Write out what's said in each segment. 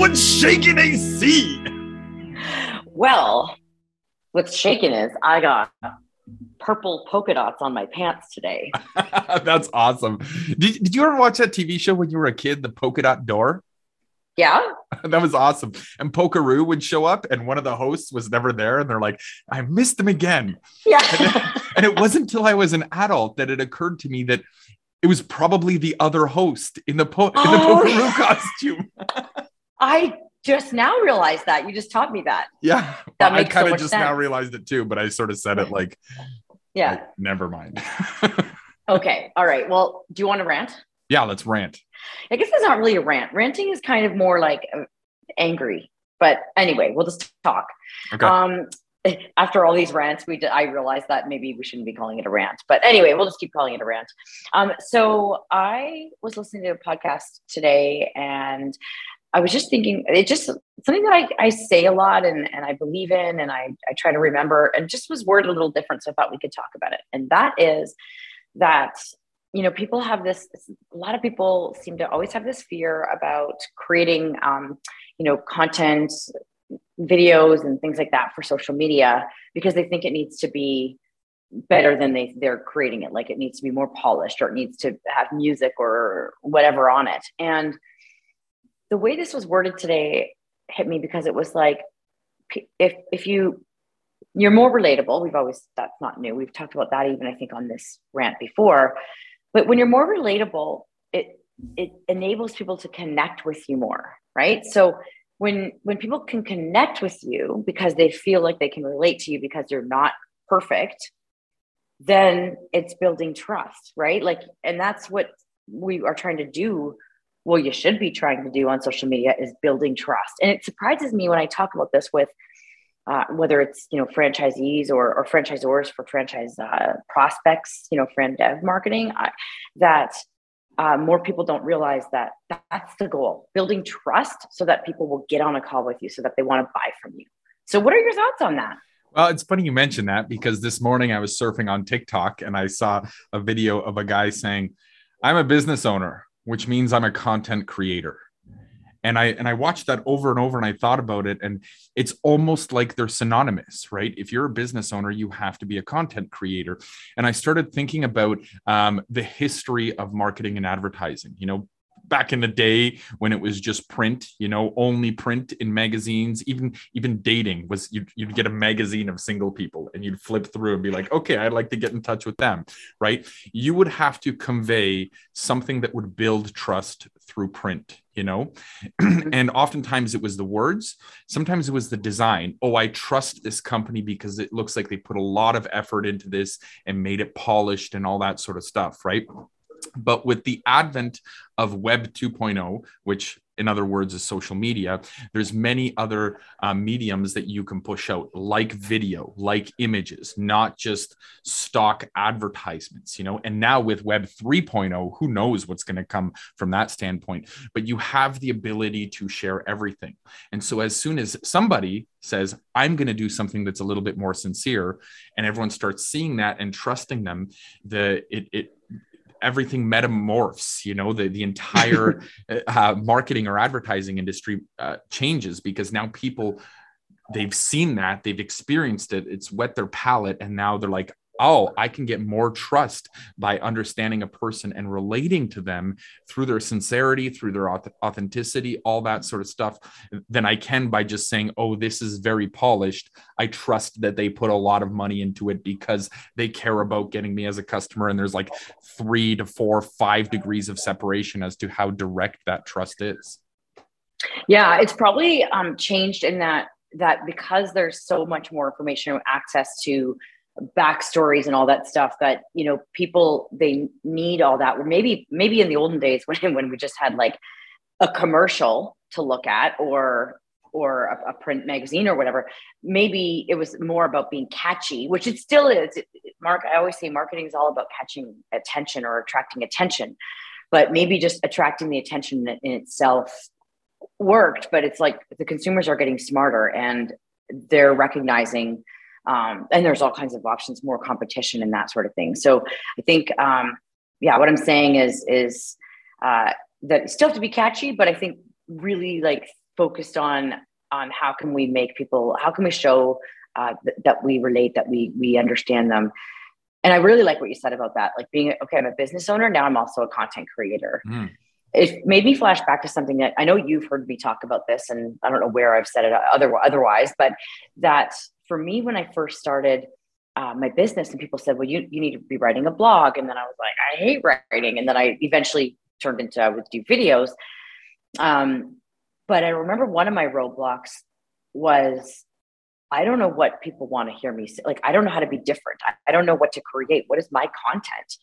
what's shaking AC? Well, what's shaking is I got purple polka dots on my pants today. That's awesome. Did, did you ever watch that TV show when you were a kid, The Polka Dot Door? Yeah. that was awesome. And Polkaroo would show up, and one of the hosts was never there. And they're like, I missed them again. Yeah. and, and it wasn't until I was an adult that it occurred to me that it was probably the other host in the, po- in the Oh. Polkaroo costume. I just now realized that. You just taught me that. Yeah. That I so kind of much just now realized it too, but I sort of said it like, Yeah. like, never mind. Okay. All right. Well, do you want to rant? yeah, let's rant. I guess it's not really a rant. Ranting is kind of more like uh, angry. But anyway, we'll just talk. Okay. Um, after all these rants, we did, I realized that maybe we shouldn't be calling it a rant. But anyway, we'll just keep calling it a rant. Um, so I was listening to a podcast today, and I was just thinking it just something that I, I say a lot and, and I believe in, and I, I try to remember, and just was worded a little different. So I thought we could talk about it. And that is that you know people have this a lot of people seem to always have this fear about creating um, you know content videos and things like that for social media because they think it needs to be better than they they're creating it like it needs to be more polished or it needs to have music or whatever on it and the way this was worded today hit me because it was like if if you you're more relatable. We've always that's not new. We've talked about that even i think on this rant before. But when you're more relatable it it enables people to connect with you more right? So when when people can connect with you because they feel like they can relate to you because you're not perfect then it's building trust right? Like and that's what we are trying to do well you should be trying to do on social media is building trust. And it surprises me when i talk about this with uh, whether it's you know franchisees or, or franchisors for franchise uh, prospects you know fran dev marketing I, that uh, more people don't realize that that's the goal building trust so that people will get on a call with you so that they want to buy from you. So what are your thoughts on that? Well, it's funny you mentioned that because this morning I was surfing on TikTok and I saw a video of a guy saying, "I'm a business owner, which means I'm a content creator." And I and I watched that over and over and I thought about it and it's almost like they're synonymous, right? If you're a business owner, you have to be a content creator. And I started thinking about um, the history of marketing and advertising. You know, back in the day when it was just print you know only print in magazines even even dating was you'd, you'd get a magazine of single people and you'd flip through and be like okay i'd like to get in touch with them right? You would have to convey something that would build trust through print you know? Mm-hmm. And oftentimes it was the words sometimes it was the design. Oh i trust this company because it looks like they put a lot of effort into this and made it polished and all that sort of stuff right but with the advent of web 2.0 which in other words is social media there's many other uh, mediums that you can push out like video like images not just stock advertisements you know? And now with web 3.0 who knows what's going to come from that standpoint? But you have the ability to share everything. And so as soon as somebody says i'm going to do something that's a little bit more sincere and everyone starts seeing that and trusting them the it, it everything metamorphs you know the the entire uh, marketing or advertising industry uh, changes because now people they've seen that they've experienced it it's whet their palate and now they're like oh i can get more trust by understanding a person and relating to them through their sincerity through their authenticity all that sort of stuff than i can by just saying oh this is very polished. I trust that they put a lot of money into it because they care about getting me as a customer. And there's like three to four five degrees of separation as to how direct that trust is. Yeah, it's probably um, changed in that that because there's so much more information access to backstories and all that stuff that you know people they need all that. Maybe maybe in the olden days when when we just had like a commercial to look at or or a, a print magazine or whatever, maybe it was more about being catchy, which it still is. Mark, I always say marketing is all about catching attention or attracting attention, but maybe just attracting the attention in itself worked. But it's like the consumers are getting smarter and they're recognizing, um, and there's all kinds of options, more competition and that sort of thing. So I think, um, yeah, what I'm saying is is uh, that still have to be catchy, but I think really like focused on on how can we make people how can we show uh, th- that we relate that we we understand them and i really like what you said about that like being okay i'm a business owner now i'm also a content creator mm. it made me flash back to something that i know you've heard me talk about this and i don't know where i've said it other, otherwise but that for me when i first started uh, my business and people said well you, you need to be writing a blog and then i was like i hate writing and then i eventually turned into i would do videos um, but I remember one of my roadblocks was I don't know what people want to hear me say. Like, I don't know how to be different. I, I don't know what to create. What is my content?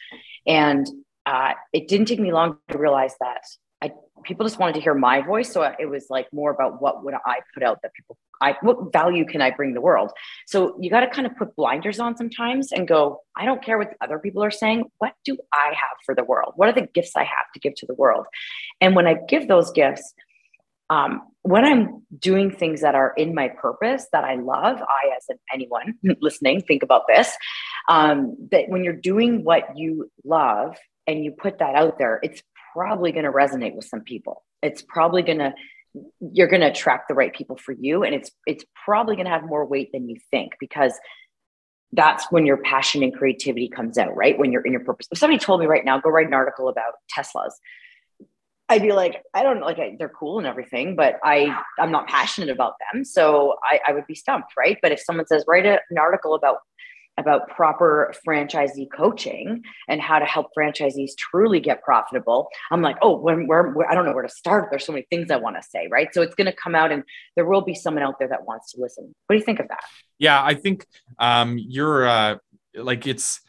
And uh, it didn't take me long to realize that I people just wanted to hear my voice. So it was like more about what would I put out that people, I what value can I bring the world? So you got to kind of put blinders on sometimes and go. I don't care what other people are saying. What do I have for the world? What are the gifts I have to give to the world? And when I give those gifts, um, when I'm doing things that are in my purpose that I love, I, as an, anyone listening, think about this um, that when you're doing what you love and you put that out there, it's probably going to resonate with some people. It's probably going to you're going to attract the right people for you and it's it's probably going to have more weight than you think because that's when your passion and creativity comes out right when you're in your purpose if somebody told me right now go write an article about teslas I'd be like, I don't like I, they're cool and everything, but I I'm not passionate about them, so I, I would be stumped, right? But if someone says write a, an article about about proper franchisee coaching and how to help franchisees truly get profitable, I'm like, oh, when where, I don't know where to start. There's so many things I want to say, right? So it's going to come out, and there will be someone out there that wants to listen. What do you think of that? Yeah, I think um, you're uh, like it's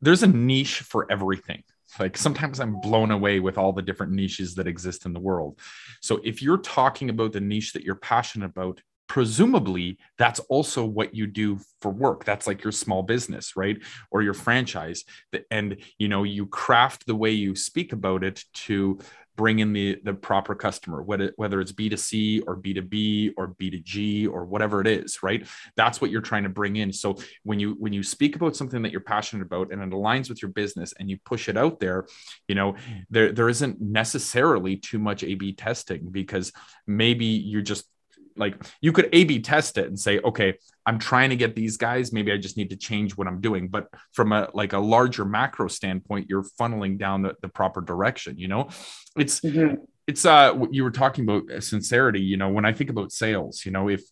there's a niche for everything like sometimes I'm blown away with all the different niches that exist in the world. So if you're talking about the niche that you're passionate about, presumably that's also what you do for work. That's like your small business right? Or your franchise. And you know you craft the way you speak about it to bring in the the proper customer whether whether it's b2c or b2b or b2g or whatever it is right? That's what you're trying to bring in. So when you when you speak about something that you're passionate about and it aligns with your business and you push it out there you know there there isn't necessarily too much a b testing because maybe you're just like you could A B test it and say, okay, I'm trying to get these guys. Maybe I just need to change what I'm doing. But from a like a larger macro standpoint, you're funneling down the, the proper direction. You know, it's mm-hmm it's uh you were talking about uh, sincerity you know when i think about sales you know if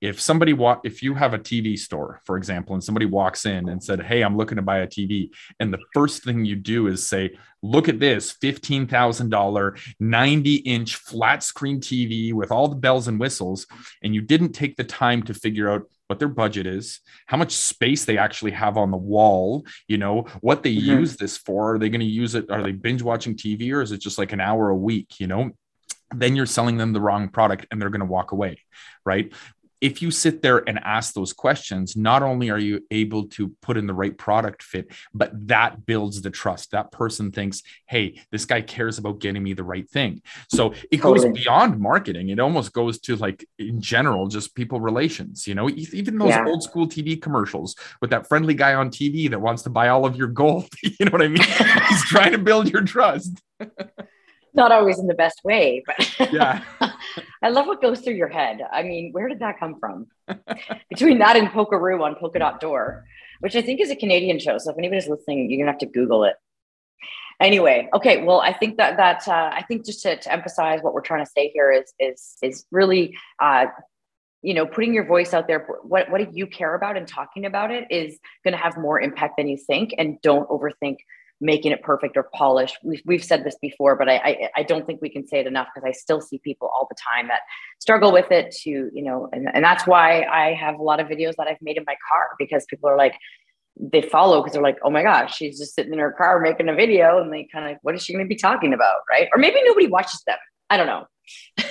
if somebody walk if you have a tv store for example and somebody walks in and said hey i'm looking to buy a tv and the first thing you do is say look at this $15000 90 inch flat screen tv with all the bells and whistles and you didn't take the time to figure out what their budget is, how much space they actually have on the wall, you know, what they mm-hmm. use this for. Are they going to use it? Are they binge watching TV or is it just like an hour a week, you know? Then you're selling them the wrong product and they're going to walk away, right? If you sit there and ask those questions, not only are you able to put in the right product fit, but that builds the trust. That person thinks, hey, this guy cares about getting me the right thing. So it totally. goes beyond marketing. It almost goes to like in general, just people relations, you know, even those yeah. old school TV commercials with that friendly guy on TV that wants to buy all of your gold. you know what I mean? He's trying to build your trust. not always in the best way, but yeah. I love what goes through your head. I mean, where did that come from? Between that and Polkaroo on Polka Dot Door, which I think is a Canadian show. So if anybody's listening, you're gonna have to Google it. Anyway, okay. Well, I think that that uh, I think just to, to, emphasize what we're trying to say here is is is really uh, you know putting your voice out there. What what do you care about and talking about it is going to have more impact than you think. And don't overthink making it perfect or polished. We've, we've said this before, but I, I, I don't think we can say it enough because I still see people all the time that struggle with it to, you know, and, and that's why I have a lot of videos that I've made in my car because people are like, they follow because they're like, oh my gosh, she's just sitting in her car making a video. And they kind of, what is she going to be talking about? Right. Or maybe nobody watches them. I don't know.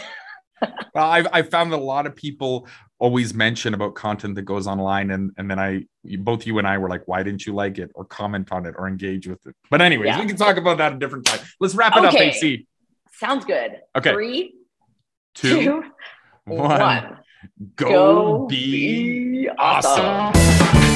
well, I've, I've found that a lot of people always mention about content that goes online and and then i both you and i were like why didn't you like it or comment on it or engage with it but anyways yeah. we can talk about that a different time let's wrap it okay. up ac sounds good okay three two, two one. one. Go, Go be, be awesome. awesome.